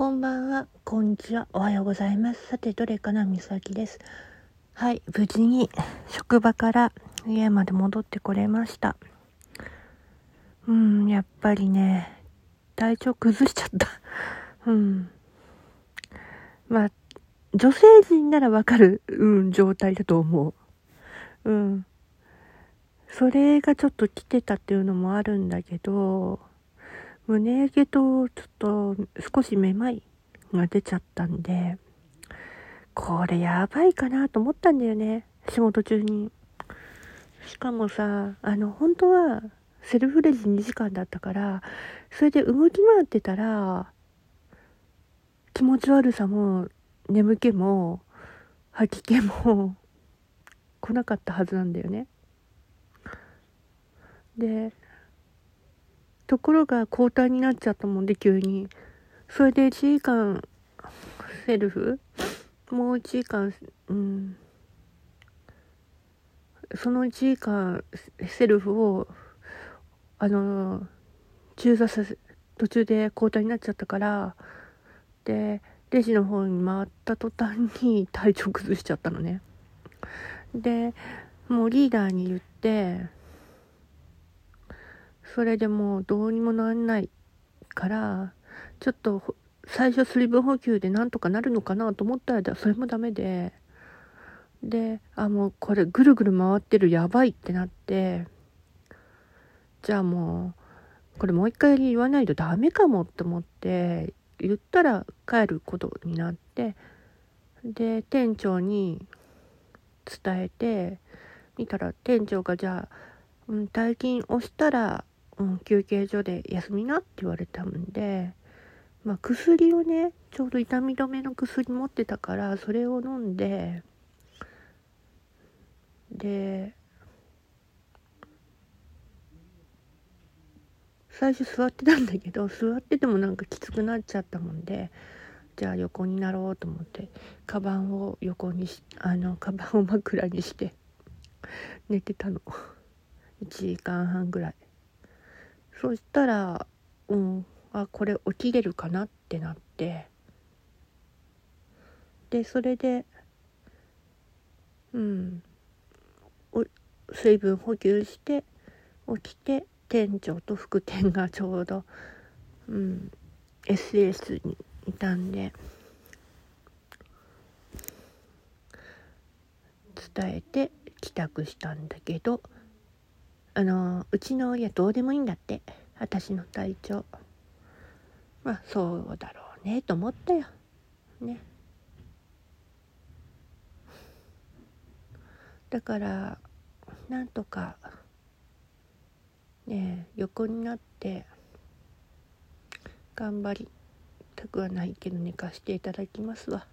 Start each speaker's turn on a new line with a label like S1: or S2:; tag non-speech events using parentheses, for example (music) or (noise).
S1: こんばんは、こんにちは、おはようございます。さて、どれかな、みさきです。はい、無事に職場から家まで戻ってこれました。うん、やっぱりね、体調崩しちゃった。うん。まあ、女性陣ならわかる、うん、状態だと思う。うん。それがちょっと来てたっていうのもあるんだけど、胸毛とちょっと少しめまいが出ちゃったんで、これやばいかなと思ったんだよね。仕事中に。しかもさ、あの、本当はセルフレジ2時間だったから、それで動き回ってたら、気持ち悪さも眠気も吐き気も来なかったはずなんだよね。で、ところが交代になっちゃったもんで急に。それで1時間セルフ？もう1時間うん。その1時間セルフをあの中座させ途中で交代になっちゃったからでレジの方に回った途端に (laughs) 体調崩しちゃったのね。でもうリーダーに言ってそれでもうどうにもなんないからちょっと最初水分補給でなんとかなるのかなと思ったらそれもダメで。であもうこれぐるぐる回ってるやばいってなって。じゃあもうこれもう一回言わないとダメかもって思って言ったら帰ることになって。で店長に伝えて見たら店長がじゃあ、うん、大金押したらうん、休憩所で休みなって言われたんで、まあ、薬をねちょうど痛み止めの薬持ってたからそれを飲んでで最初座ってたんだけど座っててもなんかきつくなっちゃったもんでじゃあ横になろうと思ってカバンを横にしあのカバンを枕にして寝てたの1時間半ぐらい。そしたらうんあこれ起きれるかなってなって。でそれでうん水分補給して起きて店長と副店がちょうど、うん、SS にいたんで伝えて帰宅したんだけどあのうちの親どうでもいいんだって。私の体調。まあそうだろうねと思ったよ。ね。だからなんとかね横になって頑張りたくはないけど寝かしていただきますわ。